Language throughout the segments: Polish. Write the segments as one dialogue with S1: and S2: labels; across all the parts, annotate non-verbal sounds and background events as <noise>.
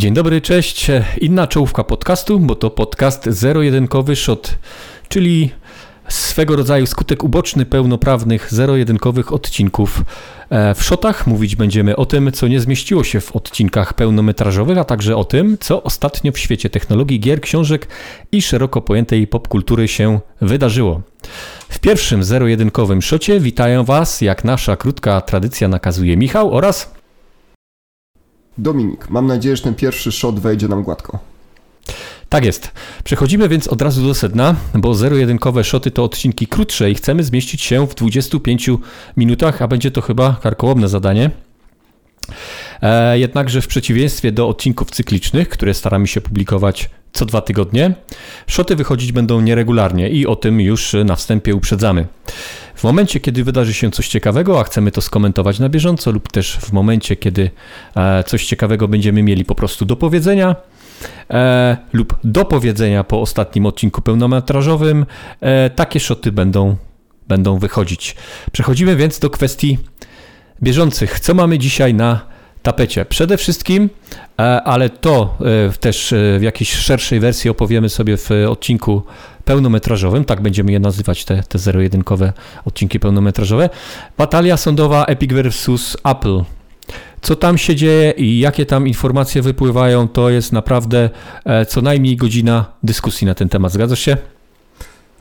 S1: Dzień dobry, cześć. Inna czołówka podcastu, bo to podcast zero-jedynkowy shot, czyli swego rodzaju skutek uboczny pełnoprawnych zero-jedynkowych odcinków. E, w shotach mówić będziemy o tym, co nie zmieściło się w odcinkach pełnometrażowych, a także o tym, co ostatnio w świecie technologii, gier, książek i szeroko pojętej popkultury się wydarzyło. W pierwszym zero-jedynkowym szocie witają Was, jak nasza krótka tradycja nakazuje Michał oraz
S2: Dominik, mam nadzieję, że ten pierwszy shot wejdzie nam gładko.
S1: Tak jest. Przechodzimy więc od razu do sedna, bo zero-jedynkowe szoty to odcinki krótsze i chcemy zmieścić się w 25 minutach, a będzie to chyba karkołomne zadanie. E, jednakże w przeciwieństwie do odcinków cyklicznych, które staramy się publikować co dwa tygodnie, szoty wychodzić będą nieregularnie i o tym już na wstępie uprzedzamy. W momencie, kiedy wydarzy się coś ciekawego, a chcemy to skomentować na bieżąco, lub też w momencie, kiedy e, coś ciekawego będziemy mieli po prostu do powiedzenia, e, lub do powiedzenia po ostatnim odcinku pełnometrażowym, e, takie szoty będą, będą wychodzić. Przechodzimy więc do kwestii bieżących. Co mamy dzisiaj na tapecie? Przede wszystkim, e, ale to e, też e, w jakiejś szerszej wersji opowiemy sobie w odcinku pełnometrażowym, tak będziemy je nazywać, te, te zero-jedynkowe odcinki pełnometrażowe. Batalia sądowa Epic vs. Apple. Co tam się dzieje i jakie tam informacje wypływają, to jest naprawdę co najmniej godzina dyskusji na ten temat. Zgadzasz się?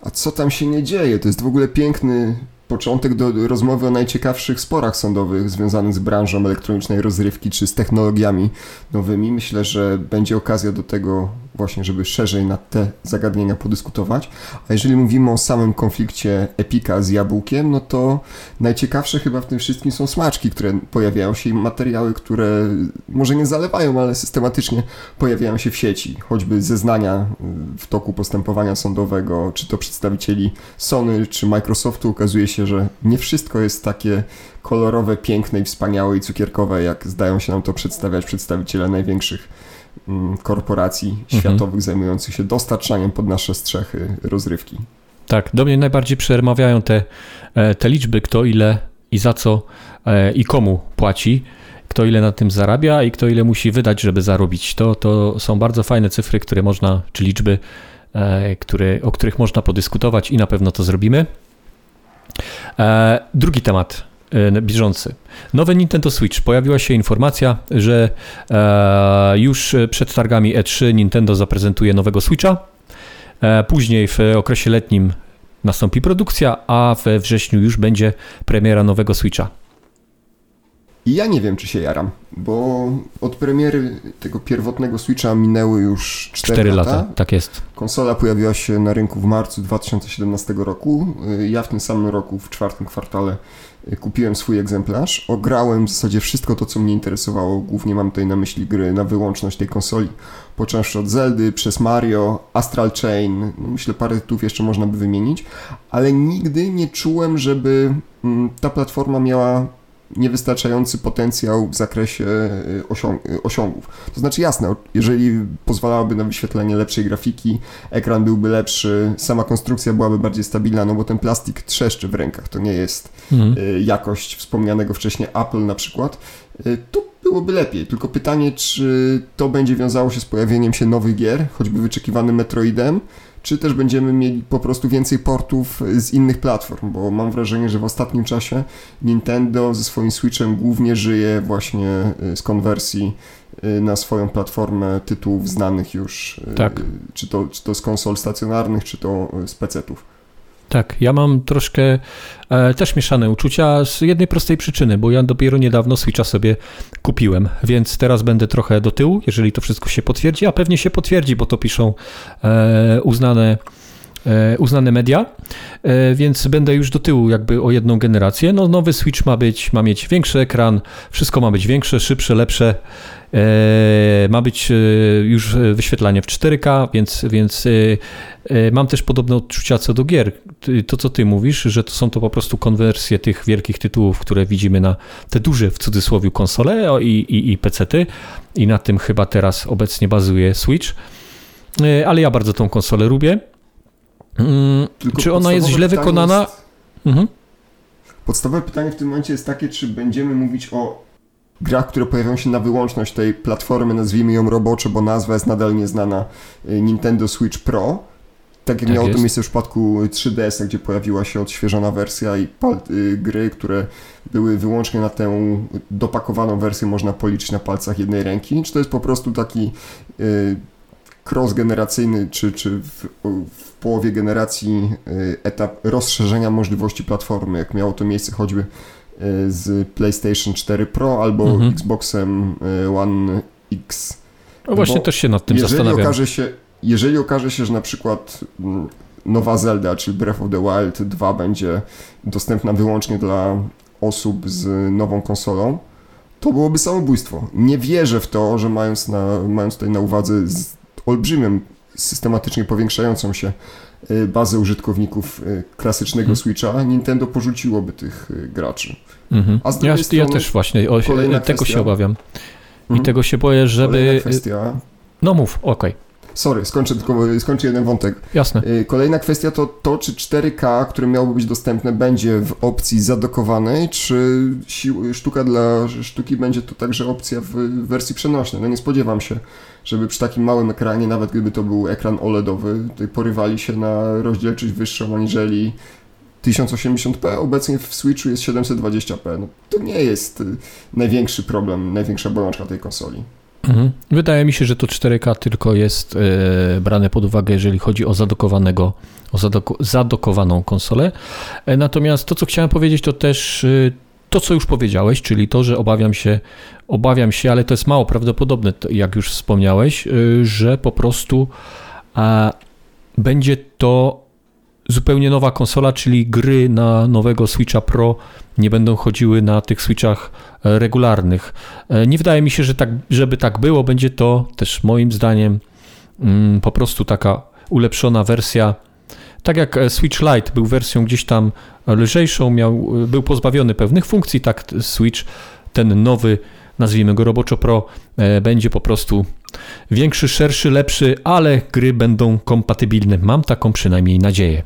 S2: A co tam się nie dzieje? To jest w ogóle piękny początek do rozmowy o najciekawszych sporach sądowych związanych z branżą elektronicznej rozrywki czy z technologiami nowymi. Myślę, że będzie okazja do tego właśnie, żeby szerzej na te zagadnienia podyskutować. A jeżeli mówimy o samym konflikcie Epika z jabłkiem, no to najciekawsze chyba w tym wszystkim są smaczki, które pojawiają się i materiały, które może nie zalewają, ale systematycznie pojawiają się w sieci. Choćby zeznania w toku postępowania sądowego, czy to przedstawicieli Sony, czy Microsoftu. Okazuje się, że nie wszystko jest takie kolorowe, piękne i wspaniałe i cukierkowe, jak zdają się nam to przedstawiać przedstawiciele największych Mm, korporacji mhm. światowych zajmujących się dostarczaniem pod nasze strzechy rozrywki.
S1: Tak, do mnie najbardziej przemawiają te, e, te liczby, kto ile i za co e, i komu płaci, kto ile na tym zarabia i kto ile musi wydać, żeby zarobić. To, to są bardzo fajne cyfry, które można, czy liczby, e, które, o których można podyskutować i na pewno to zrobimy. Drugi temat, bieżący. Nowy Nintendo Switch. Pojawiła się informacja, że e, już przed targami E3 Nintendo zaprezentuje nowego Switcha. E, później w okresie letnim nastąpi produkcja, a we wrześniu już będzie premiera nowego Switcha.
S2: I ja nie wiem, czy się jaram, bo od premiery tego pierwotnego Switcha minęły już 4, 4 lata. lata.
S1: Tak jest.
S2: Konsola pojawiła się na rynku w marcu 2017 roku. Ja w tym samym roku, w czwartym kwartale, kupiłem swój egzemplarz. Ograłem w zasadzie wszystko to, co mnie interesowało. Głównie mam tutaj na myśli gry na wyłączność tej konsoli. Począwszy od Zeldy, przez Mario, Astral Chain, no myślę parę tytułów jeszcze można by wymienić, ale nigdy nie czułem, żeby mm, ta platforma miała niewystarczający potencjał w zakresie y, osiąg y, osiągów. To znaczy jasne, jeżeli pozwalałaby na wyświetlenie lepszej grafiki, ekran byłby lepszy, sama konstrukcja byłaby bardziej stabilna, no bo ten plastik trzeszczy w rękach, to nie jest mhm. Y, jakość wspomnianego wcześniej Apple na przykład, to byłoby lepiej. Tylko pytanie, czy to będzie wiązało się z pojawieniem się nowych gier, choćby wyczekiwanym Metroidem, czy też będziemy mieli po prostu więcej portów z innych platform, bo mam wrażenie, że w ostatnim czasie Nintendo ze swoim Switchem głównie żyje właśnie y, z konwersji y, na swoją platformę tytułów znanych już, y, tak. czy, to, czy to z konsol stacjonarnych, czy to z PC-ów.
S1: Tak, ja mam troszkę e, też mieszane uczucia z jednej prostej przyczyny, bo ja dopiero niedawno Switcha sobie kupiłem, więc teraz będę trochę do tyłu, jeżeli to wszystko się potwierdzi, a pewnie się potwierdzi, bo to piszą e, uznane uznane media, e, więc będę już do tyłu jakby o jedną generację. No, nowy Switch ma być, ma mieć większy ekran, wszystko ma być większe, szybsze, lepsze. E, ma być już wyświetlanie w 4K, więc, więc mam też podobne odczucia co do gier. To, co ty mówisz, że to są to po prostu konwersje tych wielkich tytułów, które widzimy na te duże, w cudzysłowie, konsole i, i, i PC-ty i na tym chyba teraz obecnie bazuje Switch. Ale ja bardzo tą konsolę lubię. Mm, czy ona jest źle wykonana? Jest... Mhm.
S2: Podstawowe pytanie w tym momencie jest takie, czy będziemy mówić o grach, które pojawiają się na wyłączność tej platformy, nazwijmy ją roboczo, bo nazwa jest nadal nieznana, y, Nintendo Switch Pro. Tak jak
S1: Tak
S2: miało to
S1: jest.
S2: miejsce w przypadku 3DS, gdzie pojawiła się odświeżona wersja i y, gry, które były wyłącznie na tę dopakowaną wersję można policzyć na palcach jednej ręki, czy to jest po prostu taki y, cross generacyjny, czy, czy w, w połowie generacji y, etap rozszerzenia możliwości platformy, jak miało to miejsce choćby y, z PlayStation 4 Pro albo
S1: Mhm.
S2: Xboxem y, One X.
S1: No właśnie
S2: Bo
S1: też się nad tym
S2: jeżeli
S1: zastanawiam.
S2: okaże się, jeżeli okaże się, że na przykład mm, nowa Zelda, czyli Breath of the Wild 2 będzie dostępna wyłącznie dla osób z nową konsolą, to byłoby samobójstwo. Nie wierzę w to, że mając, na, mając tutaj na uwadze z olbrzymią, systematycznie powiększającą się y, bazę użytkowników y, klasycznego
S1: Mhm.
S2: Switcha, Nintendo porzuciłoby tych y, graczy.
S1: Mhm.
S2: A z
S1: Ja,
S2: drugiej
S1: ja
S2: strony
S1: też właśnie o, tego
S2: kwestia.
S1: się obawiam. I
S2: Mhm.
S1: tego się boję, żeby...
S2: Kolejna kwestia.
S1: No mów, okej,
S2: Sorry, skończę tylko skończę jeden wątek.
S1: jasne.
S2: Y, Kolejna kwestia to to, czy 4K, które miałoby być dostępne, będzie w opcji zadokowanej, czy sztuka dla sztuki będzie to także opcja w wersji przenośnej. No nie spodziewam się, żeby przy takim małym ekranie, nawet gdyby to był ekran OLEDowy, tutaj porywali się na rozdzielczość wyższą aniżeli 1080p. Obecnie w Switchu jest 720p. No, to nie jest y, największy problem, największa bolączka tej konsoli.
S1: Mhm. Wydaje mi się, że to 4K tylko jest e, brane pod uwagę, jeżeli chodzi o zadokowanego, o zadoko, zadokowaną konsolę. E, natomiast to, co chciałem powiedzieć, to też e, to, co już powiedziałeś, czyli to, że obawiam się, obawiam się, ale to jest mało prawdopodobne, jak już wspomniałeś, że po prostu będzie to zupełnie nowa konsola, czyli gry na nowego Switcha Pro nie będą chodziły na tych Switchach e, regularnych. E, Nie wydaje mi się, że tak, żeby tak było. Będzie to też moim zdaniem mm, po prostu taka ulepszona wersja. Tak jak e, Switch Lite był wersją gdzieś tam lżejszą, miał, był pozbawiony pewnych funkcji, tak Switch, ten nowy, nazwijmy go roboczo Pro, będzie po prostu większy, szerszy, lepszy, ale gry będą kompatybilne. Mam taką przynajmniej nadzieję.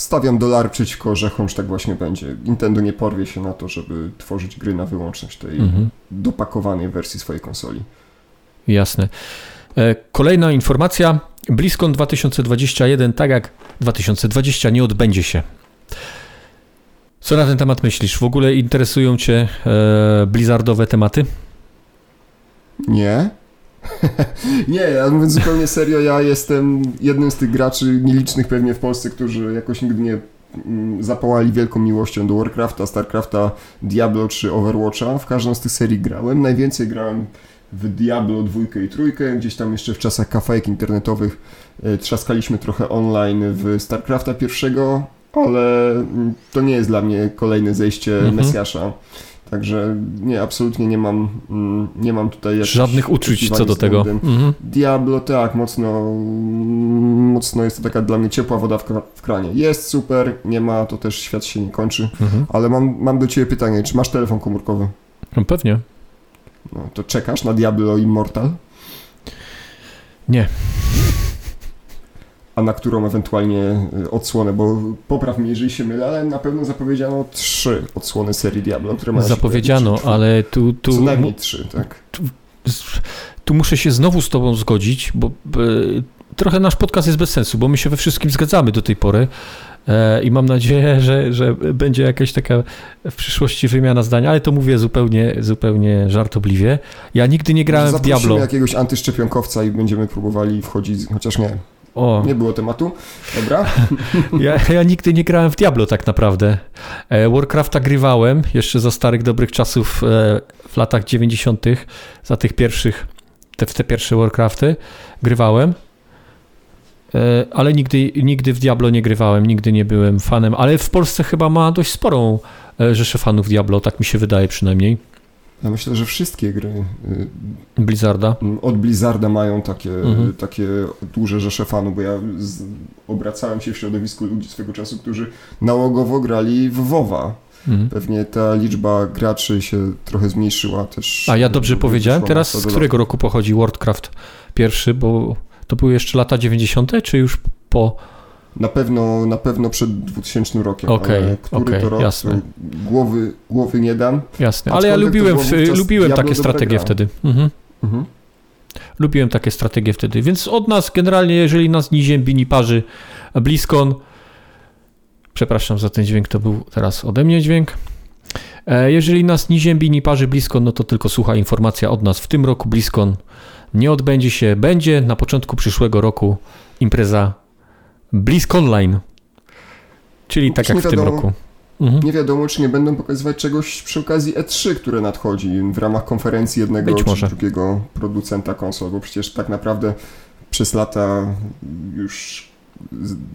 S2: Stawiam dolary przeciwko orzechom, że tak właśnie będzie. Nintendo nie porwie się na to, żeby tworzyć gry na wyłączność tej
S1: Mhm.
S2: dopakowanej wersji swojej konsoli.
S1: Jasne. E, Kolejna informacja. BlizzCon 2021, tak jak 2020, nie odbędzie się. Co na ten temat myślisz? W ogóle interesują Cię e, blizzardowe tematy?
S2: Nie? <laughs> nie, a mówiąc zupełnie serio, ja jestem jednym z tych graczy nielicznych pewnie w Polsce, którzy jakoś nigdy nie mm, zapałali wielką miłością do Warcrafta, Starcrafta, Diablo czy Overwatcha. W każdą z tych serii grałem. Najwięcej grałem w Diablo 2 i 3, gdzieś tam jeszcze w czasach kafejek internetowych e, trzaskaliśmy trochę online w Starcrafta pierwszego, ale mm, to nie jest dla mnie kolejne zejście
S1: Mhm.
S2: Mesjasza. Także nie, absolutnie nie mam, mm, nie mam tutaj
S1: Żadnych uczuć co do tego. Mhm.
S2: Diablo tak, mocno, mocno jest to taka dla mnie ciepła woda w, w kranie. Jest super, nie ma, to też świat się nie kończy.
S1: Mhm.
S2: Ale mam, mam do Ciebie pytanie, czy masz telefon komórkowy?
S1: No pewnie.
S2: No, to czekasz na Diablo Immortal?
S1: Nie.
S2: A na którą ewentualnie y, odsłonę, bo popraw mnie, jeżeli się mylę, ale na pewno zapowiedziano trzy odsłony serii Diablo, które mają
S1: Zapowiedziano, ale tu, tu,
S2: Co najmniej trzy, tak.
S1: tu muszę się znowu z Tobą zgodzić, bo e, trochę nasz podcast jest bez sensu, bo my się we wszystkim zgadzamy do tej pory e, i mam nadzieję, <laughs> że, że będzie jakaś taka w przyszłości wymiana zdań, ale to mówię zupełnie, zupełnie żartobliwie. Ja nigdy nie grałem w
S2: Zaprosimy
S1: Diablo.
S2: jakiegoś antyszczepionkowca i będziemy próbowali wchodzić, chociaż nie,
S1: O,
S2: nie było tematu. Dobra? <laughs>
S1: ja, ja nigdy nie grałem w Diablo tak naprawdę. E, Warcrafta grywałem jeszcze za starych dobrych czasów e, w latach 90. za tych pierwszych, te, w te pierwsze Warcrafty grywałem. E, Ale nigdy, nigdy w Diablo nie grywałem, nigdy nie byłem fanem, ale w Polsce chyba ma dość sporą rzeszę fanów Diablo, tak mi się wydaje przynajmniej,
S2: Ja myślę, że wszystkie gry y,
S1: Blizzarda.
S2: od Blizzarda mają takie,
S1: Mhm.
S2: takie duże rzesze fanów, bo ja z, obracałem się w środowisku ludzi swego czasu, którzy nałogowo grali w WoWa.
S1: Mhm.
S2: Pewnie ta liczba graczy się trochę zmniejszyła też.
S1: A ja dobrze powiedziałem, teraz z którego roku pochodzi Warcraft pierwszy, bo to były jeszcze lata 90., czy już po
S2: Na pewno, na pewno przed 2000 rokiem, ale który
S1: okej,
S2: to rok,
S1: jasne.
S2: głowy, głowy nie dam.
S1: Jasne, ale ja lubiłem, lubiłem takie strategie
S2: gra.
S1: wtedy. Mhm.
S2: Mhm.
S1: Lubiłem takie strategie wtedy, więc od nas generalnie, jeżeli nas ni ziębi, ni parzy BlizzCon, przepraszam za ten dźwięk, to był teraz ode mnie dźwięk. E, Jeżeli nas ni ziębi, ni parzy BlizzCon, no to tylko słucha informacja od nas. W tym roku BlizzCon nie odbędzie się, będzie na początku przyszłego roku impreza BlizzConline, czyli
S2: No
S1: tak jak w tym roku. Mhm.
S2: Nie wiadomo, czy nie będą pokazywać czegoś przy okazji E3, które nadchodzi w ramach konferencji jednego
S1: Być
S2: czy
S1: może.
S2: drugiego producenta konsol, bo przecież tak naprawdę przez lata już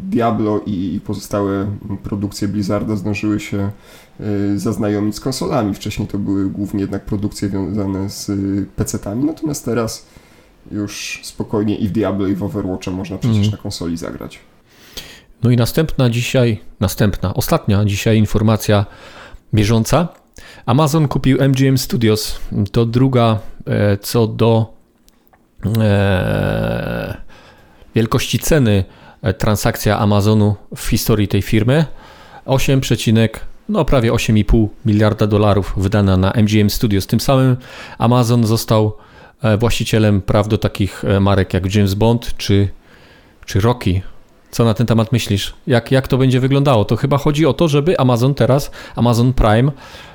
S2: Diablo i pozostałe produkcje Blizzarda zdążyły się y, zaznajomić z konsolami. Wcześniej to były głównie jednak produkcje wiązane z y, PC-tami, natomiast teraz już spokojnie i w Diablo i w Overwatcha można przecież
S1: Mhm.
S2: na konsoli zagrać.
S1: No i następna dzisiaj, następna, ostatnia dzisiaj informacja bieżąca. Amazon kupił MGM Studios. To druga e, co do e, wielkości ceny e, transakcja Amazonu w historii tej firmy. 8, no prawie 8,5 miliarda dolarów wydana na MGM Studios. Tym samym Amazon został właścicielem praw do takich marek jak James Bond czy, czy Rocky. Co na ten temat myślisz? Jak, jak to będzie wyglądało? To chyba chodzi o to, żeby Amazon teraz, Amazon Prime,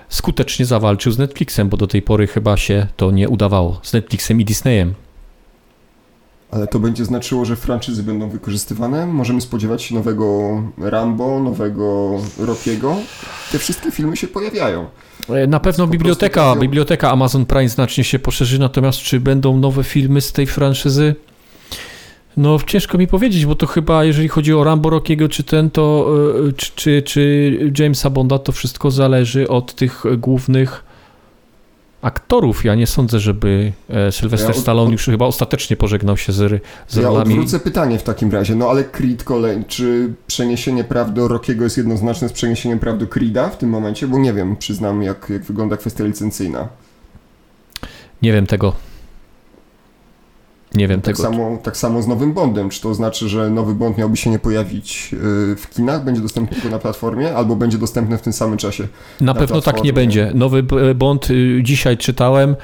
S1: skutecznie zawalczył z Netflixem, bo do tej pory chyba się to nie udawało. Z Netflixem i Disneyem.
S2: Ale to będzie znaczyło, że franczyzy będą wykorzystywane? Możemy spodziewać się nowego Rambo, nowego Rockiego? Te wszystkie filmy się pojawiają.
S1: E, Na pewno
S2: Po
S1: biblioteka, biblioteka Amazon Prime znacznie się poszerzy, natomiast czy będą nowe filmy z tej franczyzy? No ciężko mi powiedzieć, bo to chyba jeżeli chodzi o Rambo Rockiego czy ten, to e, czy, czy, czy Jamesa Bonda, to wszystko zależy od tych głównych aktorów. Ja nie sądzę, żeby e, Sylvester
S2: Ja od-
S1: Stallone już chyba ostatecznie pożegnał się z, z
S2: ja
S1: rolami.
S2: odwrócę pytanie w takim razie. No ale Creed kolej, czy przeniesienie praw do Rockiego jest jednoznaczne z przeniesieniem praw do Creeda w tym momencie? Bo nie wiem, przyznam, jak, jak wygląda kwestia licencyjna.
S1: Nie wiem tego. Nie wiem
S2: Tak
S1: tego.
S2: samo, tak samo z nowym Bondem. Czy to znaczy, że nowy Bond miałby się nie pojawić yy, w kinach, będzie dostępny tylko na platformie, albo będzie dostępny w tym samym czasie?
S1: Na
S2: na
S1: pewno tak nie
S2: platformie.
S1: będzie. Nowy Bond y, dzisiaj czytałem.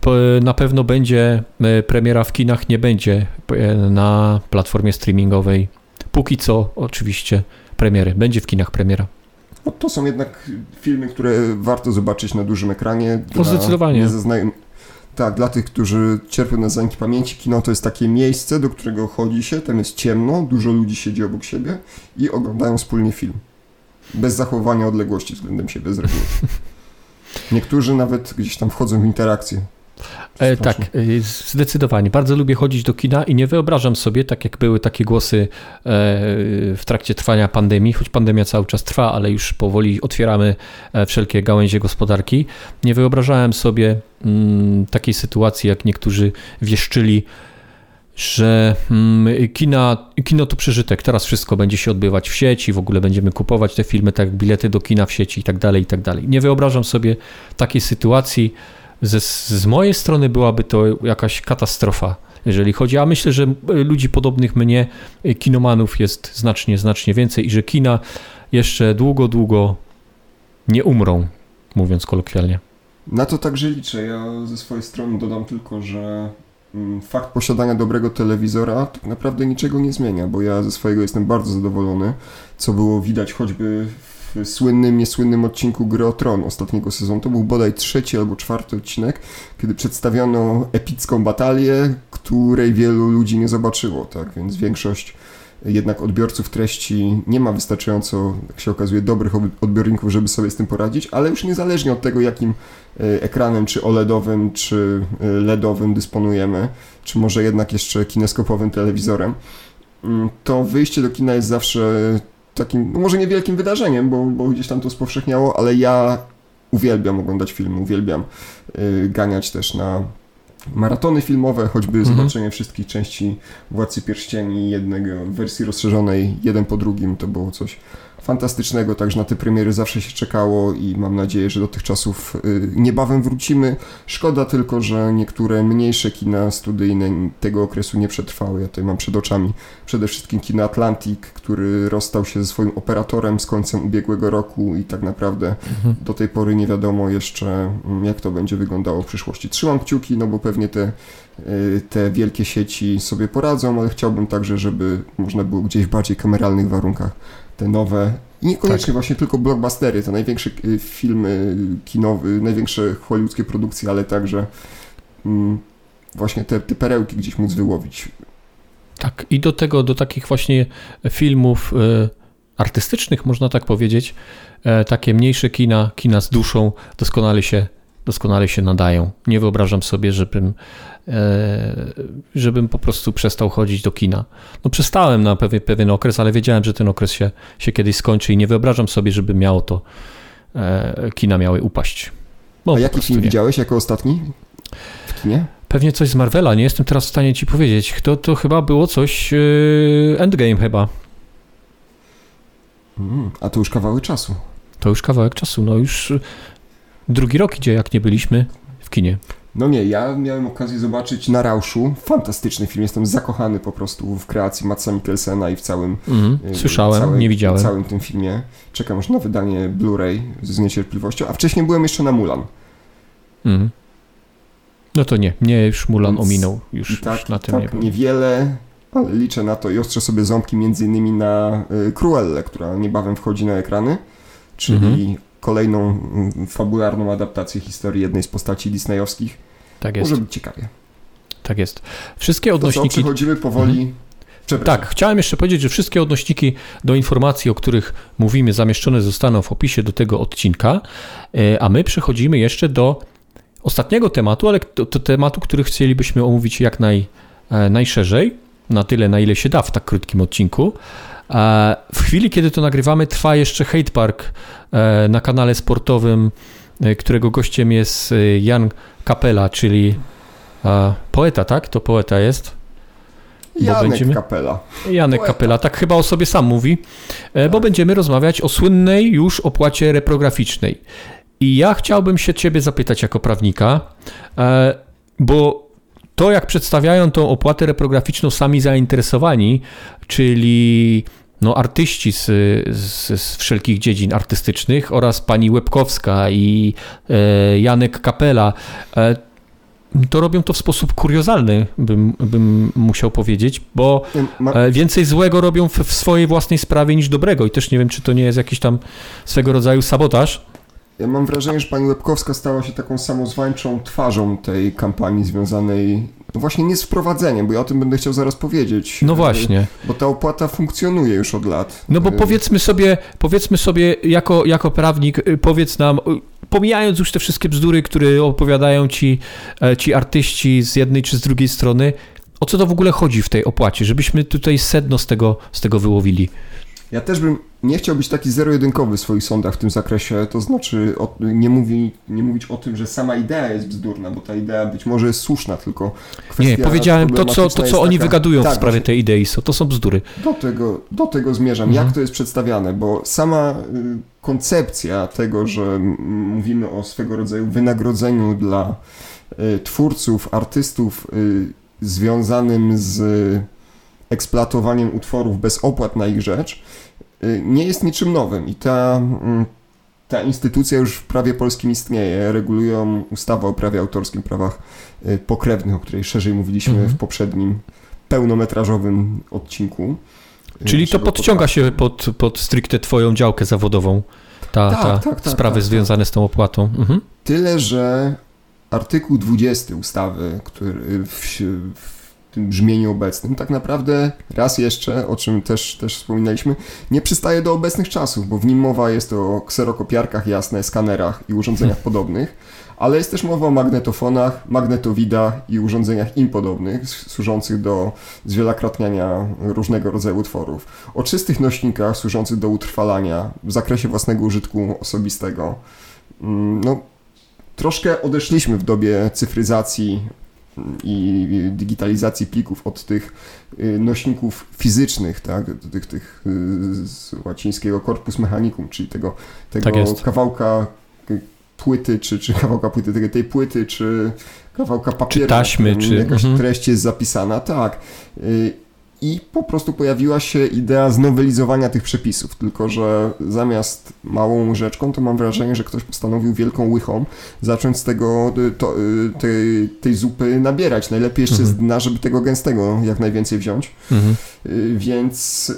S1: p- Na pewno będzie y, premiera w kinach, nie będzie y, na platformie streamingowej. Póki co, oczywiście, premiery. Będzie w kinach premiera.
S2: No, to są jednak filmy, które warto zobaczyć na dużym ekranie.
S1: No, zdecydowanie.
S2: niezaznaj- Tak, dla tych, którzy cierpią na zaniki pamięci, kino to jest takie miejsce, do którego chodzi się, tam jest ciemno, dużo ludzi siedzi obok siebie i oglądają wspólnie film. Bez zachowania odległości względem siebie z reguły. <laughs> Niektórzy nawet gdzieś tam wchodzą w interakcję.
S1: E, tak, e, zdecydowanie. Bardzo lubię chodzić do kina i nie wyobrażam sobie, tak jak były takie głosy e, w trakcie trwania pandemii, choć pandemia cały czas trwa, ale już powoli otwieramy e, wszelkie gałęzie gospodarki. Nie wyobrażałem sobie mm, takiej sytuacji, jak niektórzy wieszczyli, że mm, kina, kino to przeżytek. Teraz wszystko będzie się odbywać w sieci, w ogóle będziemy kupować te filmy, tak jak bilety do kina w sieci i tak dalej, i tak dalej. Nie wyobrażam sobie takiej sytuacji. Ze, z mojej strony byłaby to jakaś katastrofa, jeżeli chodzi. A myślę, że ludzi podobnych mnie, y, kinomanów jest znacznie, znacznie więcej i że kina jeszcze długo, długo nie umrą, mówiąc kolokwialnie.
S2: Na to także liczę. Ja ze swojej strony dodam tylko, że mm, fakt posiadania dobrego telewizora tak naprawdę niczego nie zmienia, bo ja ze swojego jestem bardzo zadowolony, co było widać choćby w słynnym, niesłynnym odcinku Gry o Tron ostatniego sezonu. To był bodaj trzeci albo czwarty odcinek, kiedy przedstawiono epicką batalię, której wielu ludzi nie zobaczyło, tak, więc większość jednak odbiorców treści nie ma wystarczająco, jak się okazuje, dobrych ob- odbiorników, żeby sobie z tym poradzić, ale już niezależnie od tego, jakim e, ekranem, czy OLEDowym, czy e, LEDowym dysponujemy, czy może jednak jeszcze kineskopowym telewizorem, mm, to wyjście do kina jest zawsze takim, no może niewielkim wydarzeniem, bo, bo gdzieś tam to spowszechniało, ale ja uwielbiam oglądać filmy, uwielbiam y, ganiać też na maratony filmowe, choćby
S1: Mhm.
S2: zobaczenie wszystkich części Władcy Pierścieni jednego w wersji rozszerzonej, jeden po drugim, to było coś fantastycznego, także na te premiery zawsze się czekało i mam nadzieję, że do tych czasów y, niebawem wrócimy. Szkoda tylko, że niektóre mniejsze kina studyjne tego okresu nie przetrwały. Ja tutaj mam przed oczami przede wszystkim kino Atlantic, który rozstał się ze swoim operatorem z końcem ubiegłego roku i tak naprawdę mhm. do tej pory nie wiadomo jeszcze, mm, jak to będzie wyglądało w przyszłości. Trzymam kciuki, no bo pewnie te y, te wielkie sieci sobie poradzą, ale chciałbym także, żeby można było gdzieś w bardziej kameralnych warunkach te nowe, niekoniecznie tak. właśnie tylko blockbustery, te największe y, filmy kinowe, największe hollywoodzkie produkcje, ale także mm, właśnie te, te perełki gdzieś móc wyłowić.
S1: Tak, i do tego, do takich właśnie filmów y, artystycznych, można tak powiedzieć, y, takie mniejsze kina, kina z duszą doskonale się doskonale się nadają. Nie wyobrażam sobie, żebym, e, żebym po prostu przestał chodzić do kina. No przestałem na pewien, pewien okres, ale wiedziałem, że ten okres się, się kiedyś skończy i nie wyobrażam sobie, żeby miało to, e, kina miały upaść.
S2: No, A jaki film nie. widziałeś jako ostatni w kinie?
S1: Pewnie coś z Marvela, nie jestem teraz w stanie ci powiedzieć. To, to chyba było coś, e, Endgame chyba.
S2: Mm, a to już kawałek czasu.
S1: To już kawałek czasu, no już drugi rok idzie, jak nie byliśmy w kinie.
S2: No nie, ja miałem okazję zobaczyć na Rauszu. Fantastyczny film, jestem zakochany po prostu w kreacji Matsa Mikkelsena i w całym...
S1: Mm, słyszałem, całym, nie widziałem.
S2: W całym tym filmie. Czekam już na wydanie Blu-ray z niecierpliwością, a wcześniej byłem jeszcze na Mulan.
S1: Mm. No to nie, mnie już Mulan Więc ominął, już, tak, już na tym
S2: tak, nie niewiele, ale liczę na to i ostrzę sobie ząbki między innymi na y, Cruelle, która niebawem wchodzi na ekrany, czyli mm -hmm kolejną mm, fabularną adaptację historii jednej z postaci disneyowskich. Tak jest. Może być ciekawie.
S1: Tak jest. Wszystkie odnośniki... To
S2: co, przechodzimy powoli... Mhm.
S1: Tak, chciałem jeszcze powiedzieć, że wszystkie odnośniki do informacji, o których mówimy, zamieszczone zostaną w opisie do tego odcinka, e, a my przechodzimy jeszcze do ostatniego tematu, ale to, tematu, który chcielibyśmy omówić jak naj, e, najszerzej, na tyle, na ile się da w tak krótkim odcinku. W chwili, kiedy to nagrywamy, trwa jeszcze Hate Park e, na kanale sportowym, e, którego gościem jest e, Jan Kapela, czyli poeta, tak? To poeta jest.
S2: Bo Janek będziemy... Kapela.
S1: Janek poeta. Kapela, tak chyba o sobie sam mówi, tak. bo będziemy rozmawiać o słynnej już opłacie reprograficznej. I ja chciałbym się ciebie zapytać jako prawnika, bo to, jak przedstawiają tą opłatę reprograficzną sami zainteresowani, czyli no, artyści z, z, z, wszelkich dziedzin artystycznych oraz pani Łebkowska i e, Janek Kapela. E, to robią to w sposób kuriozalny, bym, bym musiał powiedzieć, bo e, więcej złego robią w, w swojej własnej sprawie niż dobrego i też nie wiem, czy to nie jest jakiś tam swego rodzaju sabotaż.
S2: Ja mam wrażenie, że pani Łebkowska stała się taką samozwańczą twarzą tej kampanii związanej no właśnie nie z wprowadzeniem, bo ja o tym będę chciał zaraz powiedzieć.
S1: No właśnie.
S2: Bo ta opłata funkcjonuje już od lat.
S1: No bo powiedzmy sobie, powiedzmy sobie jako, jako prawnik, y, powiedz nam, y, pomijając już te wszystkie bzdury, które opowiadają ci, e, ci artyści z jednej czy z drugiej strony, o co to w ogóle chodzi w tej opłacie, żebyśmy tutaj sedno z tego, z tego wyłowili.
S2: Ja też bym nie chciał być taki zero-jedynkowy w swoich sądach w tym zakresie, to znaczy o, nie, mówi, nie mówić o tym, że sama idea jest bzdurna, bo ta idea być może jest słuszna, tylko
S1: kwestia Nie, powiedziałem to, co, to, co oni taka, wygadują tak, w sprawie tej idei, to są bzdury.
S2: Do tego, do tego zmierzam, mhm. jak to jest przedstawiane, bo sama y, koncepcja tego, że mówimy o swego rodzaju wynagrodzeniu dla y, twórców, artystów y, związanym z eksploatowaniem utworów bez opłat na ich rzecz, y, nie jest niczym nowym i ta, mm, ta instytucja już w prawie polskim istnieje. Regulują ustawę o prawie autorskim, prawach y, pokrewnych, o której szerzej mówiliśmy mhm. w poprzednim pełnometrażowym odcinku.
S1: Y, Czyli to podciąga podcastu. się pod, pod stricte twoją działkę zawodową, ta, tak, ta tak, tak, sprawy tak, związane tak. z tą opłatą. Mhm.
S2: Tyle, że artykuł 20 ustawy, który w, w tym brzmieniu obecnym, tak naprawdę raz jeszcze, o czym też, też wspominaliśmy, nie przystaje do obecnych czasów, bo w nim mowa jest o kserokopiarkach, jasne, skanerach i urządzeniach hmm. podobnych, ale jest też mowa o magnetofonach, magnetowidach i urządzeniach im podobnych, służących do zwielokrotniania różnego rodzaju utworów. O czystych nośnikach służących do utrwalania w zakresie własnego użytku osobistego. Mm, no, troszkę odeszliśmy w dobie cyfryzacji i digitalizacji plików od tych y, nośników fizycznych, tak, tych, tych y, z łacińskiego corpus mechanicum, czyli tego, tego
S1: Tak
S2: kawałka y, płyty, czy, czy kawałka płyty, tej, tej płyty, czy kawałka papieru,
S1: Czy taśmy, czy-
S2: jakaś
S1: mhm.
S2: treść jest zapisana, tak. I po prostu pojawiła się idea znowelizowania tych przepisów, tylko że zamiast małą rzeczką, to mam wrażenie, że ktoś postanowił wielką łychą zacząć z tego, y, to, y, tej, tej zupy nabierać. Najlepiej jeszcze z
S1: Mhm.
S2: dna, żeby tego gęstego jak najwięcej wziąć.
S1: Mhm.
S2: Y, Więc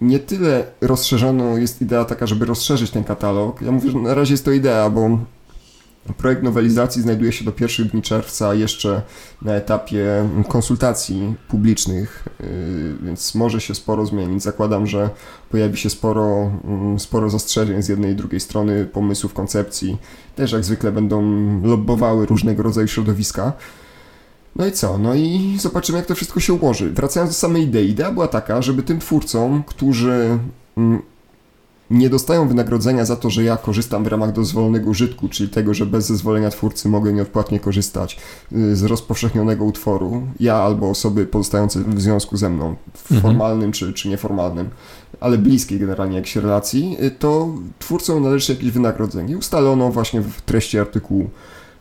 S2: nie tyle rozszerzono jest idea taka, żeby rozszerzyć ten katalog. Ja mówię, że na razie jest to idea, bo projekt nowelizacji znajduje się do pierwszych dni czerwca jeszcze na etapie konsultacji publicznych, y, więc może się sporo zmienić. Zakładam, że pojawi się sporo, mm, sporo zastrzeżeń z jednej i drugiej strony, pomysłów, koncepcji. Też jak zwykle będą lobbowały różnego rodzaju środowiska. No i co? No i zobaczymy, jak to wszystko się ułoży. Wracając do samej idei. Idea była taka, żeby tym twórcom, którzy mm, nie dostają wynagrodzenia za to, że ja korzystam w ramach dozwolonego użytku, czyli tego, że bez zezwolenia twórcy mogę nieodpłatnie korzystać y, z rozpowszechnionego utworu, ja albo osoby pozostające w związku ze mną,
S1: Mhm.
S2: formalnym czy, czy nieformalnym, ale bliskiej generalnie jakiejś relacji, y, to twórcom należy się jakieś wynagrodzenie. Ustalono właśnie w treści artykułu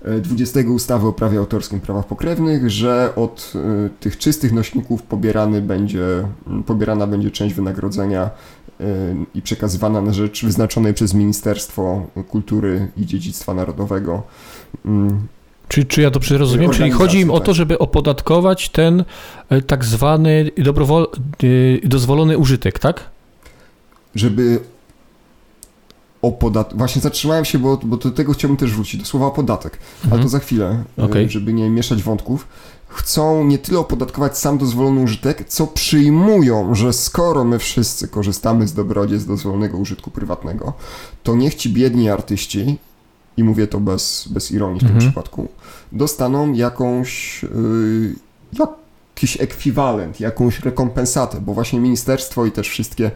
S2: y, 20 ustawy o prawie autorskim prawach pokrewnych, że od y, tych czystych nośników pobierany będzie, y, pobierana będzie część wynagrodzenia y, i przekazywana na rzecz wyznaczonej przez Ministerstwo Kultury i Dziedzictwa Narodowego. Mm,
S1: Czy, czy ja dobrze rozumiem? Czyli chodzi im o to,
S2: tak.
S1: żeby opodatkować ten e, tak zwany dobrowol, e, dozwolony użytek, tak?
S2: Żeby opodat... Właśnie zatrzymałem się, bo, bo do tego chciałbym też wrócić, do słowa podatek, ale
S1: Mhm.
S2: to za chwilę, y,
S1: Okej.
S2: żeby nie mieszać wątków. Chcą nie tyle opodatkować sam dozwolony użytek, co przyjmują, że skoro my wszyscy korzystamy z dobrodziejstw dozwolonego użytku prywatnego, to niech ci biedni artyści, i mówię to bez, bez ironii w tym
S1: Mhm.
S2: przypadku, dostaną jakąś, yy, jakiś ekwiwalent, jakąś rekompensatę, bo właśnie ministerstwo i też wszystkie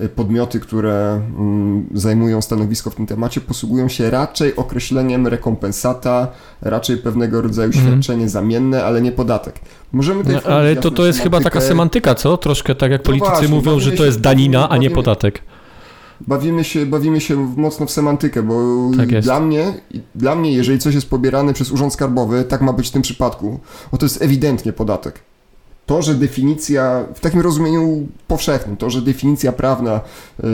S2: y, podmioty, które mm, zajmują stanowisko w tym temacie, posługują się raczej określeniem rekompensata, raczej pewnego rodzaju
S1: Mhm.
S2: świadczenie zamienne, ale nie podatek. Możemy tutaj
S1: No, ale to, to jest chyba taka semantyka, co? Troszkę tak jak
S2: No
S1: politycy
S2: właśnie,
S1: mówią, że to jest danina, a nie podatek.
S2: Bawimy się, bawimy się mocno w semantykę, bo
S1: Tak
S2: dla mnie, dla mnie, jeżeli coś jest pobierane przez Urząd Skarbowy, tak ma być w tym przypadku, bo to jest ewidentnie podatek. To, że definicja, w takim rozumieniu powszechnym, to, że definicja prawna, y,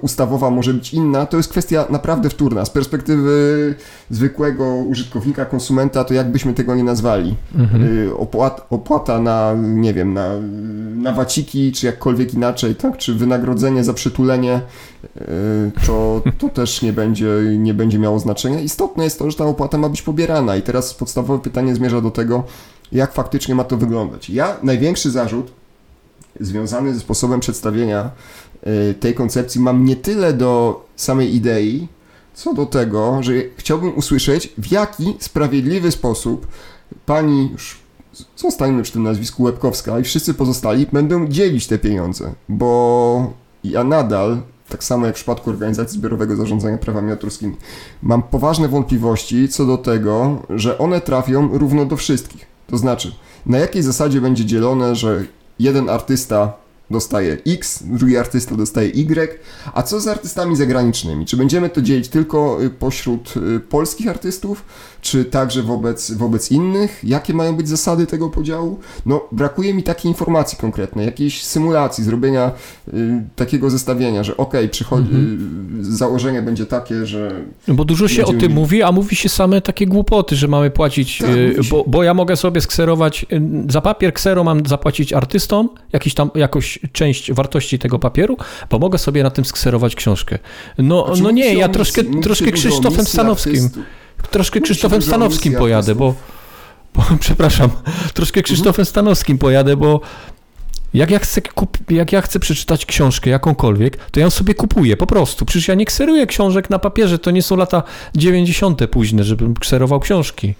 S2: ustawowa może być inna, to jest kwestia naprawdę wtórna. Z perspektywy zwykłego użytkownika, konsumenta, to jakbyśmy tego nie nazwali.
S1: Mhm.
S2: Y, opłat, opłata na, nie wiem, na, na waciki, czy jakkolwiek inaczej, tak, czy wynagrodzenie za przytulenie, y, to, to też nie będzie, nie będzie miało znaczenia. Istotne jest to, że ta opłata ma być pobierana i teraz podstawowe pytanie zmierza do tego, jak faktycznie ma to wyglądać. Ja największy zarzut związany ze sposobem przedstawienia y, tej koncepcji mam nie tyle do samej idei, co do tego, że chciałbym usłyszeć, w jaki sprawiedliwy sposób pani, już zostańmy przy tym nazwisku Łebkowska i wszyscy pozostali będą dzielić te pieniądze, bo ja nadal, tak samo jak w przypadku Organizacji Zbiorowego Zarządzania Prawami Autorskimi, mam poważne wątpliwości co do tego, że one trafią równo do wszystkich. To znaczy, na jakiej zasadzie będzie dzielone, że jeden artysta dostaje X, drugi artysta dostaje Y, a co z artystami zagranicznymi? Czy będziemy to dzielić tylko y, pośród y, polskich artystów, czy także wobec, wobec innych? Jakie mają być zasady tego podziału? No, brakuje mi takiej informacji konkretnej, jakiejś symulacji, zrobienia y, takiego zestawienia, że okej, przychodzi, y, założenie będzie takie, że
S1: No Bo dużo się o tym
S2: mieli-
S1: mówi, a mówi się same takie głupoty, że mamy płacić,
S2: Tak,
S1: y, bo, bo ja mogę sobie skserować, za papier ksero mam zapłacić artystom, jakiś tam, jakąś część wartości tego papieru, bo mogę sobie na tym skserować książkę. No,
S2: Znaczy,
S1: no nie, ja troszkę,
S2: misji-
S1: troszkę Krzysztofem Stanowskim, troszkę Krzysztofem Stanowskim pojadę, bo, bo, <laughs> przepraszam, troszkę Krzysztofem Stanowskim pojadę, bo jak ja, chcę kup, jak ja chcę przeczytać książkę jakąkolwiek, to ja ją sobie kupuję, po prostu. Przecież ja nie kseruję książek na papierze, to nie są lata 90. późne, żebym kserował książki.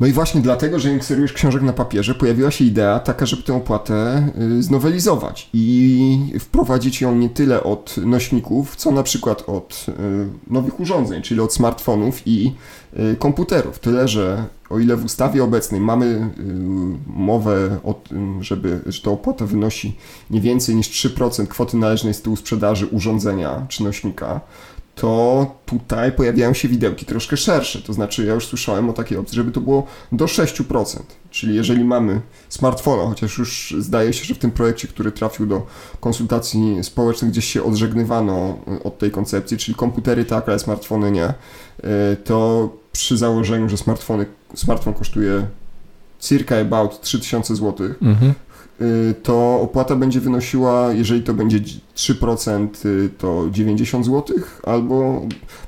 S2: No i właśnie dlatego, że nie kserujesz książek na papierze, pojawiła się idea taka, żeby tę opłatę y, znowelizować i wprowadzić ją nie tyle od nośników, co na przykład od y, nowych urządzeń, czyli od smartfonów i y, komputerów. Tyle, że o ile w ustawie obecnej mamy mowę o tym, żeby, że ta opłata wynosi nie więcej niż 3% kwoty należnej z tyłu sprzedaży urządzenia czy nośnika, to tutaj pojawiają się widełki troszkę szersze. To znaczy, ja już słyszałem o takiej opcji, żeby to było do 6%. Czyli jeżeli mamy smartfona, chociaż już zdaje się, że w tym projekcie, który trafił do konsultacji społecznych, gdzieś się odżegnywano y, od tej koncepcji, czyli komputery tak, ale smartfony nie, y, to przy założeniu, że smartfony, smartfon kosztuje circa about 3000 zł, mhm. Y, to opłata będzie wynosiła, jeżeli to będzie 3%, y, to 90 zł albo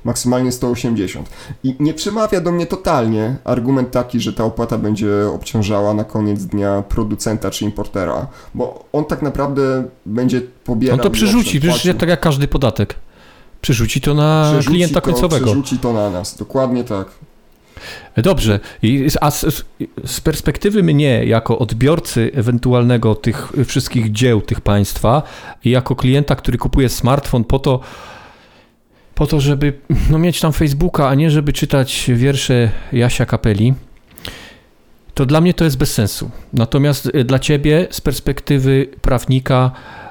S2: maksymalnie 180. I nie przemawia do mnie totalnie argument taki, że ta opłata będzie obciążała na koniec dnia producenta czy importera, bo on tak naprawdę będzie pobierał...
S1: On to przerzuci, przecież tak jak każdy podatek. Przerzuci to na przerzuci klienta
S2: to,
S1: końcowego.
S2: Przerzuci to na nas, dokładnie tak.
S1: Dobrze. A z, z, perspektywy mnie, jako odbiorcy ewentualnego tych wszystkich dzieł tych państwa i jako klienta, który kupuje smartfon po to, po to, żeby no, mieć tam Facebooka, a nie żeby czytać wiersze Jasia Kapeli, to dla mnie to jest bez sensu. Natomiast e, dla ciebie z perspektywy prawnika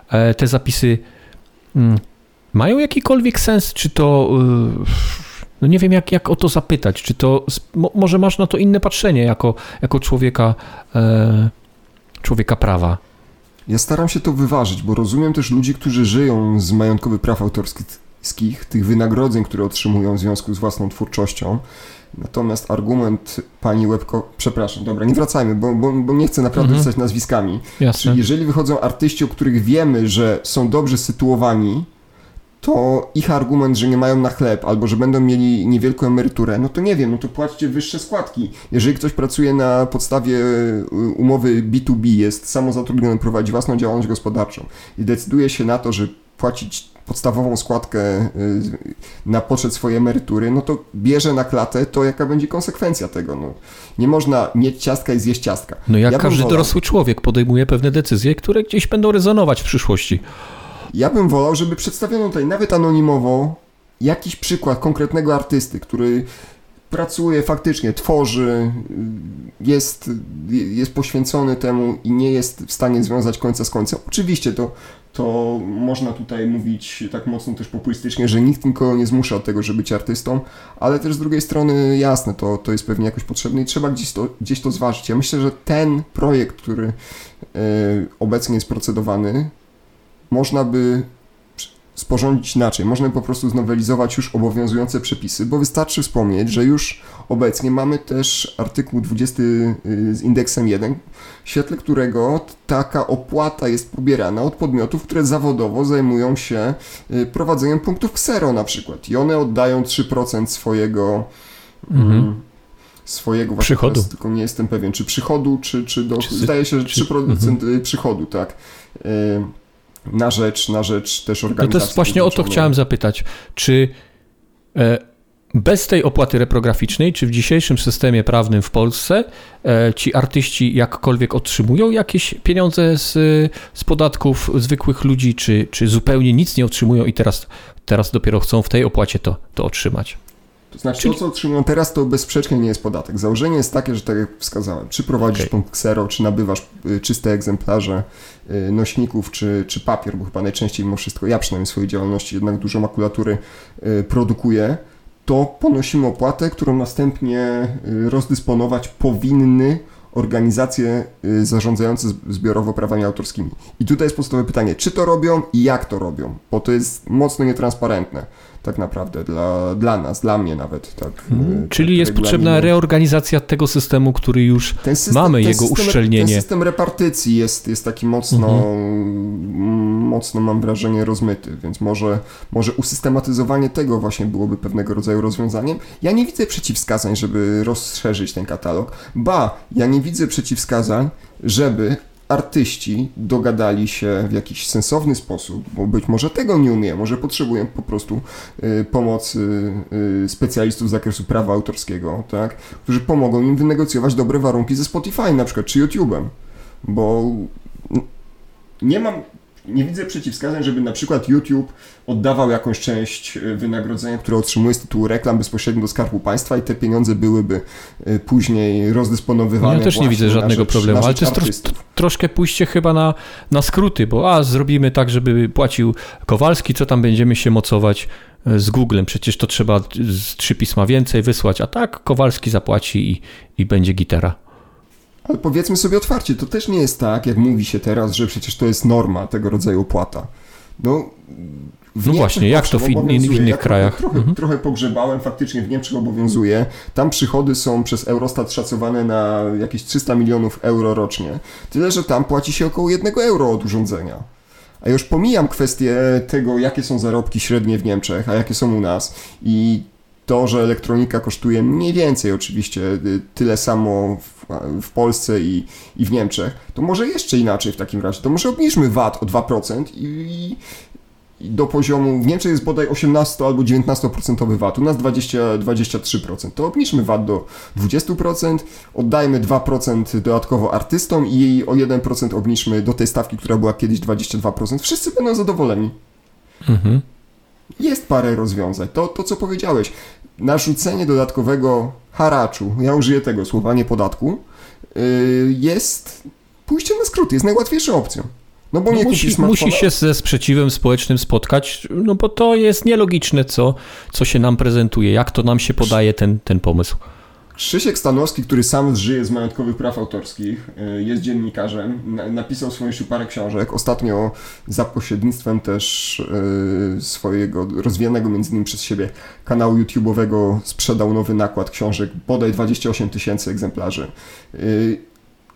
S1: e, te zapisy mm, mają jakikolwiek sens, czy to no nie wiem, jak, jak o to zapytać. Czy to, może masz na to inne patrzenie jako, jako człowieka, e, człowieka prawa?
S2: Ja staram się to wyważyć, bo rozumiem też ludzi, którzy żyją z majątkowych praw autorskich, tych wynagrodzeń, które otrzymują w związku z własną twórczością. Natomiast argument pani Łebko, przepraszam, dobra, nie wracajmy, bo, bo, bo nie chcę naprawdę mhm. nazwiskami. Jasne. Czyli jeżeli wychodzą artyści, o których wiemy, że są dobrze sytuowani, to ich argument, że nie mają na chleb albo że będą mieli niewielką emeryturę, no to nie wiem, no to płaćcie wyższe składki. Jeżeli ktoś pracuje na podstawie y, umowy B2B, jest samozatrudniony, prowadzi własną działalność gospodarczą i decyduje się na to, że płacić podstawową składkę y, na poczet swojej emerytury, no to bierze na klatę to, jaka będzie konsekwencja tego. No, nie można mieć ciastka i zjeść ciastka.
S1: No jak ja każdy wolał... dorosły człowiek podejmuje pewne decyzje, które gdzieś będą rezonować w przyszłości.
S2: Ja bym wolał, żeby przedstawiono tutaj nawet anonimowo jakiś przykład konkretnego artysty, który pracuje faktycznie, tworzy, jest, jest poświęcony temu i nie jest w stanie związać końca z końcem. Oczywiście to, to można tutaj mówić tak mocno też populistycznie, że nikt nikogo nie zmusza od tego, żeby być artystą, ale też z drugiej strony jasne, to, to jest pewnie jakoś potrzebne i trzeba gdzieś to, gdzieś to zważyć. Ja myślę, że ten projekt, który y, obecnie jest procedowany, można by sporządzić inaczej. Można by po prostu znowelizować już obowiązujące przepisy, bo wystarczy wspomnieć, że już obecnie mamy też artykuł 20 y, z indeksem 1, w świetle którego taka opłata jest pobierana od podmiotów, które zawodowo zajmują się y, prowadzeniem punktów ksero na przykład i one oddają 3% swojego mhm. Mm, swojego
S1: przychodu. Teraz,
S2: tylko nie jestem pewien, czy przychodu, czy, czy do, czy, zdaje się, że 3% mhm. przychodu, tak. Y, na rzecz, na rzecz też organizacji.
S1: No to jest właśnie o to chciałem zapytać. Czy e, bez tej opłaty reprograficznej, czy w dzisiejszym systemie prawnym w Polsce e, ci artyści jakkolwiek otrzymują jakieś pieniądze z, z podatków zwykłych ludzi, czy, czy zupełnie nic nie otrzymują i teraz, teraz dopiero chcą w tej opłacie to, to otrzymać?
S2: To znaczy Czyli... to, co otrzymują teraz, to bezsprzecznie nie jest podatek. Założenie jest takie, że tak jak wskazałem, czy prowadzisz okay. punkt ksero, czy nabywasz y, czyste egzemplarze nośników, czy, czy papier, bo chyba najczęściej mimo wszystko, ja przynajmniej w swojej działalności jednak dużo makulatury y, produkuję, to ponosimy opłatę, którą następnie rozdysponować powinny organizacje zarządzające zbiorowo prawami autorskimi. I tutaj jest podstawowe pytanie, czy to robią i jak to robią, bo to jest mocno nietransparentne tak naprawdę dla, dla nas, dla mnie nawet. Tak,
S1: hmm. Czyli tak jest potrzebna reorganizacja tego systemu, który już system, mamy, jego system, uszczelnienie.
S2: Ten system repartycji jest, jest taki mocno, hmm. Mocno mam wrażenie rozmyty, więc może, może usystematyzowanie tego właśnie byłoby pewnego rodzaju rozwiązaniem. Ja nie widzę przeciwwskazań, żeby rozszerzyć ten katalog, ba, ja nie widzę przeciwwskazań, żeby artyści dogadali się w jakiś sensowny sposób, bo być może tego nie umieją, może potrzebują po prostu y, pomocy y, specjalistów z zakresu prawa autorskiego, tak, którzy pomogą im wynegocjować dobre warunki ze Spotify na przykład, czy YouTube'em, bo nie mam nie widzę przeciwwskazań, żeby na przykład YouTube oddawał jakąś część e, wynagrodzenia, które otrzymuje z tytułu reklam bezpośrednio do Skarbu Państwa i te pieniądze byłyby e, później rozdysponowywane.
S1: Ja też nie widzę żadnego
S2: rzecz,
S1: problemu, ale to jest tro, troszkę pójście chyba na, na skróty, bo a zrobimy tak, żeby płacił Kowalski, co tam będziemy się mocować e, z Googlem, przecież to trzeba z trzy pisma więcej wysłać, a tak Kowalski zapłaci i, i będzie gitara.
S2: Ale powiedzmy sobie otwarcie, to też nie jest tak, jak mówi się teraz, że przecież to jest norma tego rodzaju opłata. No,
S1: no właśnie, jak to w, in, w innych
S2: ja
S1: krajach?
S2: Trochę, mhm. trochę pogrzebałem, faktycznie w Niemczech obowiązuje. Tam przychody są przez Eurostat szacowane na jakieś 300 milionów euro rocznie. Tyle, że tam płaci się około 1 euro od urządzenia. A już pomijam kwestię tego, jakie są zarobki średnie w Niemczech, a jakie są u nas. I to, że elektronika kosztuje mniej więcej oczywiście y, tyle samo w, w, Polsce i, i w Niemczech, to może jeszcze inaczej w takim razie. To może obniżmy VAT o 2% i, i do poziomu, w Niemczech jest bodaj 18 albo 19% VAT, u nas 20, 23%. To obniżmy VAT do 20%, oddajmy 2% dodatkowo artystom i o 1% obniżmy do tej stawki, która była kiedyś 22%. Wszyscy będą zadowoleni. Mhm. Jest parę rozwiązań. To, to co powiedziałeś, narzucenie dodatkowego haraczu, ja użyję tego słowa, nie podatku, yy, jest pójście na skróty, jest najłatwiejszą opcją.
S1: No bo no nie musi, musi się ze sprzeciwem społecznym spotkać, no bo to jest nielogiczne, co, co się nam prezentuje, jak to nam się podaje ten, ten pomysł.
S2: Krzysiek Stanowski, który sam żyje z majątkowych praw autorskich, y, jest dziennikarzem, napisał jeszcze parę książek. Ostatnio za pośrednictwem też y, swojego rozwijanego między innymi przez siebie kanału YouTube'owego sprzedał nowy nakład książek, bodaj 28 tysięcy egzemplarzy. Y,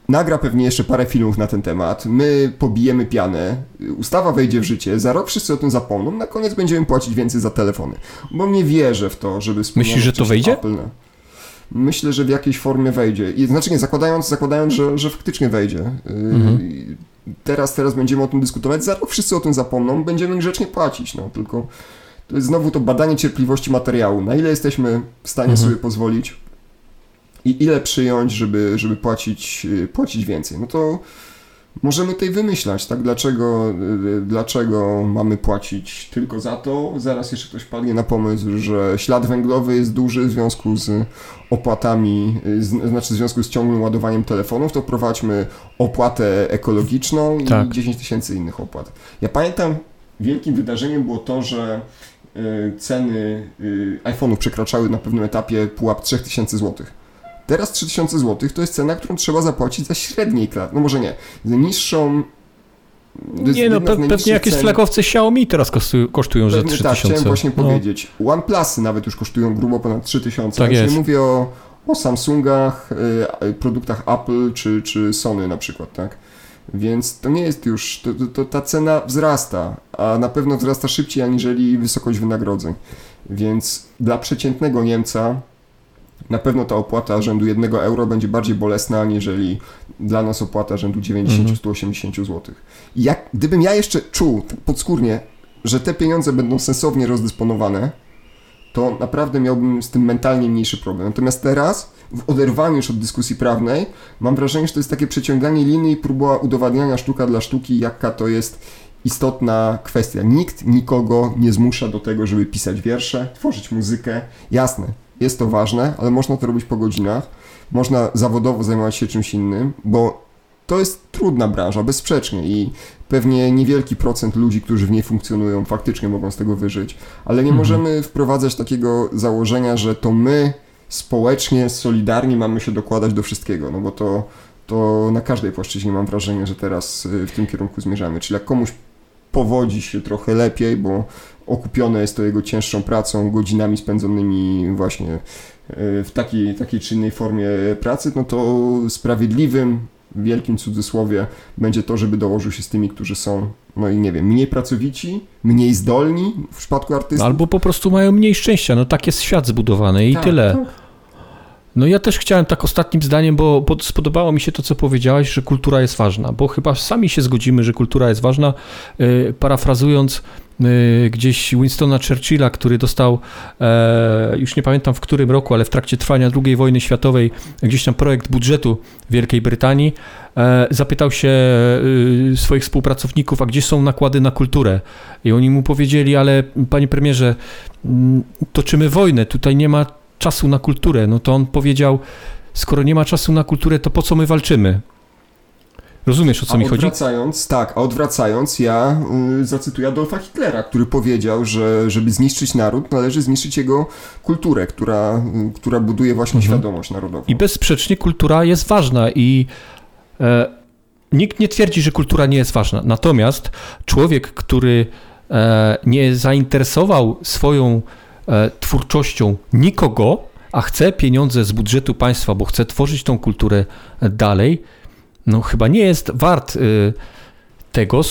S2: nagra pewnie jeszcze parę filmów na ten temat. My pobijemy pianę, ustawa wejdzie w życie, za rok wszyscy o tym zapomną, na koniec będziemy płacić więcej za telefony. Bo nie wierzę w to, żeby
S1: Myślisz, że to wejdzie?
S2: Apple myślę, że w jakiejś formie wejdzie. I znaczy nie, zakładając, zakładając że, że faktycznie wejdzie. Mhm. Teraz, teraz będziemy o tym dyskutować, za rok wszyscy o tym zapomną, będziemy grzecznie płacić, no tylko to jest znowu to badanie cierpliwości materiału. Na ile jesteśmy w stanie mhm. sobie pozwolić i ile przyjąć, żeby, żeby płacić, y, płacić więcej. No to Możemy tutaj wymyślać, tak? Dlaczego, y, dlaczego mamy płacić tylko za to? Zaraz jeszcze ktoś padnie na pomysł, że ślad węglowy jest duży w związku z opłatami, y, z, znaczy w związku z ciągłym ładowaniem telefonów, to wprowadźmy opłatę ekologiczną i tak. 10 tysięcy innych opłat. Ja pamiętam, wielkim wydarzeniem było to, że y, ceny iPhone'ów przekraczały na pewnym etapie pułap 3000 złotych Teraz 3000 zł to jest cena, którą trzeba zapłacić za średniej klasy. No może nie, za niższą.
S1: Nie no, pe pewnie jakieś cen. flagowce Xiaomi teraz kosztują, kosztują za 3000. Tak,
S2: chciałem właśnie no. powiedzieć. OnePlusy nawet już kosztują grubo ponad 3000. Tak jest. Nie mówię o, o Samsungach, y, produktach Apple czy, czy Sony na przykład, tak? Więc to nie jest już, to, to, to, ta cena wzrasta, a na pewno wzrasta szybciej aniżeli wysokość wynagrodzeń. Więc dla przeciętnego Niemca na pewno ta opłata rzędu 1 euro będzie bardziej bolesna, aniżeli dla nas opłata rzędu 90-180 mhm. zł. I jak, gdybym ja jeszcze czuł tak podskórnie, że te pieniądze będą sensownie rozdysponowane, to naprawdę miałbym z tym mentalnie mniejszy problem. Natomiast teraz, w oderwaniu już od dyskusji prawnej, mam wrażenie, że to jest takie przeciąganie linii i próba udowadniania sztuka dla sztuki, jaka to jest istotna kwestia. Nikt nikogo nie zmusza do tego, żeby pisać wiersze, tworzyć muzykę. Jasne, jest to ważne, ale można to robić po godzinach. Można zawodowo zajmować się czymś innym, bo to jest trudna branża, bezsprzecznie i pewnie niewielki procent ludzi, którzy w niej funkcjonują, faktycznie mogą z tego wyżyć, ale nie mhm. możemy wprowadzać takiego założenia, że to my społecznie, solidarnie mamy się dokładać do wszystkiego, no bo to, to na każdej płaszczyźnie mam wrażenie, że teraz y, w tym kierunku zmierzamy. Czyli jak komuś powodzi się trochę lepiej, bo okupione jest to jego cięższą pracą, godzinami spędzonymi właśnie e, w takiej, takiej czy innej formie pracy, no to sprawiedliwym, w wielkim cudzysłowie, będzie to, żeby dołożył się z tymi, którzy są, no i nie wiem, mniej pracowici, mniej zdolni w przypadku artystów.
S1: Albo po prostu mają mniej szczęścia, no tak jest świat zbudowany i tak, tyle. Tak. No ja też chciałem tak ostatnim zdaniem, bo, spodobało mi się to, co powiedziałaś, że kultura jest ważna, bo chyba sami się zgodzimy, że kultura jest ważna. Yy, parafrazując yy, gdzieś Winstona Churchilla, który dostał, e, już nie pamiętam w którym roku, ale w trakcie trwania II wojny światowej, gdzieś tam projekt budżetu Wielkiej Brytanii, e, zapytał się e, swoich współpracowników, a gdzie są nakłady na kulturę? I oni mu powiedzieli, ale panie premierze, mm, toczymy wojnę, tutaj nie ma czasu na kulturę. No to on powiedział, skoro nie ma czasu na kulturę, to po co my walczymy? Rozumiesz, o co
S2: a
S1: mi chodzi?
S2: Odwracając, tak, a odwracając, ja y, zacytuję Adolfa Hitlera, który powiedział, że żeby zniszczyć naród, należy zniszczyć jego kulturę, która, y, która buduje właśnie
S1: Mhm.
S2: świadomość narodową.
S1: I bezsprzecznie kultura jest ważna i e, nikt nie twierdzi, że kultura nie jest ważna. Natomiast człowiek, który e, nie zainteresował swoją twórczością nikogo, a chce pieniądze z budżetu państwa, bo chce tworzyć tą kulturę dalej, no chyba nie jest wart y, tego,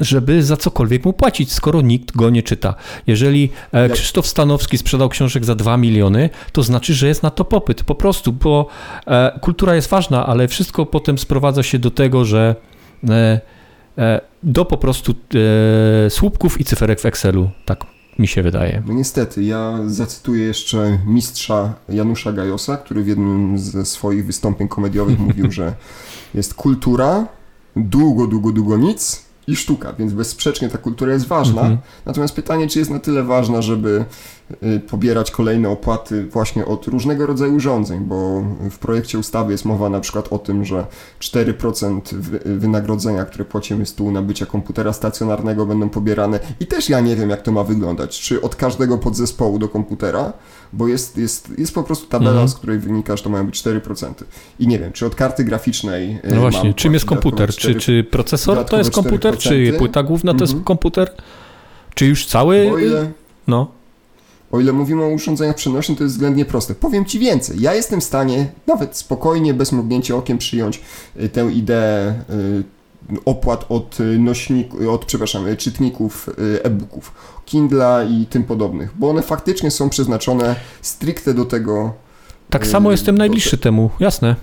S1: żeby za cokolwiek mu płacić, skoro nikt go nie czyta. Jeżeli e, Krzysztof Stanowski sprzedał książek za 2 miliony, to znaczy, że jest na to popyt. Po prostu, bo e, kultura jest ważna, ale wszystko potem sprowadza się do tego, że e, e, do po prostu e, słupków i cyferek w Excelu. Tak mi się wydaje.
S2: No niestety, ja zacytuję jeszcze mistrza Janusza Gajosa, który w jednym ze swoich wystąpień komediowych <laughs> mówił, że jest kultura, długo, długo, długo nic i sztuka, więc bezsprzecznie ta kultura jest ważna.
S1: Mhm.
S2: Natomiast pytanie, czy jest na tyle ważna, żeby y, pobierać kolejne opłaty właśnie od różnego rodzaju urządzeń, bo w projekcie ustawy jest mowa na przykład o tym, że 4% wy- wynagrodzenia, które płacimy z tyłu nabycia komputera stacjonarnego będą pobierane i też ja nie wiem, jak to ma wyglądać, czy od każdego podzespołu do komputera, bo jest, jest, jest po prostu tabela,
S1: Mhm.
S2: z której wynika, że to mają być 4%. I nie wiem, czy od karty graficznej y,
S1: No właśnie, czym jest komputer?
S2: dodatkowe
S1: Czy,
S2: 4%?
S1: czy procesor to jest komputer? Czy
S2: 4%?
S1: płyta główna to jest
S2: Mhm.
S1: komputer? Czy już cały?
S2: O ile,
S1: No.
S2: O ile mówimy o urządzeniach przenośnych, to jest względnie proste. Powiem Ci więcej. Ja jestem w stanie nawet spokojnie, bez mrugnięcia okiem przyjąć y, tę ideę y, opłat od y, nośników, od, przepraszam, y, czytników y, e-booków, Kindla i tym podobnych, bo one faktycznie są przeznaczone stricte do tego.
S1: Tak
S2: y,
S1: samo jestem najbliższy temu, jasne.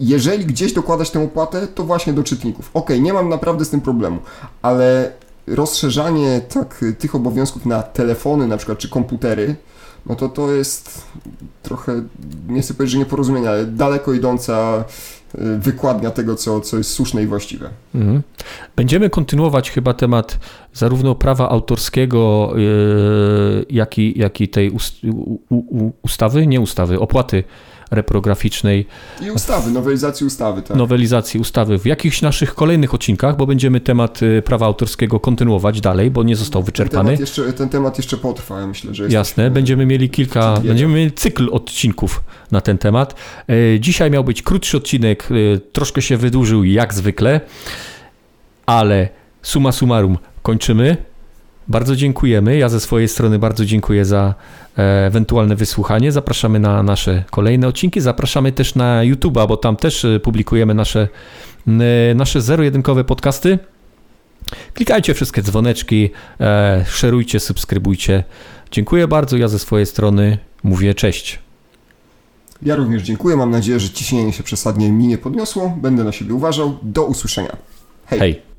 S2: jeżeli gdzieś dokładać tę opłatę, to właśnie do czytników. Okej, nie mam naprawdę z tym problemu, ale rozszerzanie tak y, tych obowiązków na telefony na przykład, czy komputery, no to to jest trochę, nie chcę powiedzieć, że nieporozumienie, ale daleko idąca y, wykładnia tego, co, co jest słuszne i właściwe.
S1: Mhm. Będziemy kontynuować chyba temat zarówno prawa autorskiego, yy, jak, i, jak i tej ustawy, nie ustawy, opłaty reprograficznej,
S2: I ustawy, nowelizacji ustawy, tak.
S1: nowelizacji ustawy w jakichś naszych kolejnych odcinkach, bo będziemy temat y, prawa autorskiego kontynuować dalej, bo nie został
S2: ten,
S1: wyczerpany.
S2: temat jeszcze, ten temat jeszcze potrwa, ja myślę, że jest
S1: Jasne, będziemy mieli kilka, będziemy mieli cykl odcinków na ten temat. E, Dzisiaj miał być krótszy odcinek, e, troszkę się wydłużył jak zwykle, ale summa summarum kończymy. Bardzo dziękujemy. Ja ze swojej strony bardzo dziękuję za e, ewentualne wysłuchanie. Zapraszamy na nasze kolejne odcinki. Zapraszamy też na YouTube'a, bo tam też e, publikujemy nasze, nasze zero-jedynkowe podcasty. Klikajcie wszystkie dzwoneczki, e, szerujcie, subskrybujcie. Dziękuję bardzo. Ja ze swojej strony mówię cześć.
S2: Ja również dziękuję, mam nadzieję, że ciśnienie się przesadnie mi nie podniosło, będę na siebie uważał. Do usłyszenia. Hej.
S1: Hej.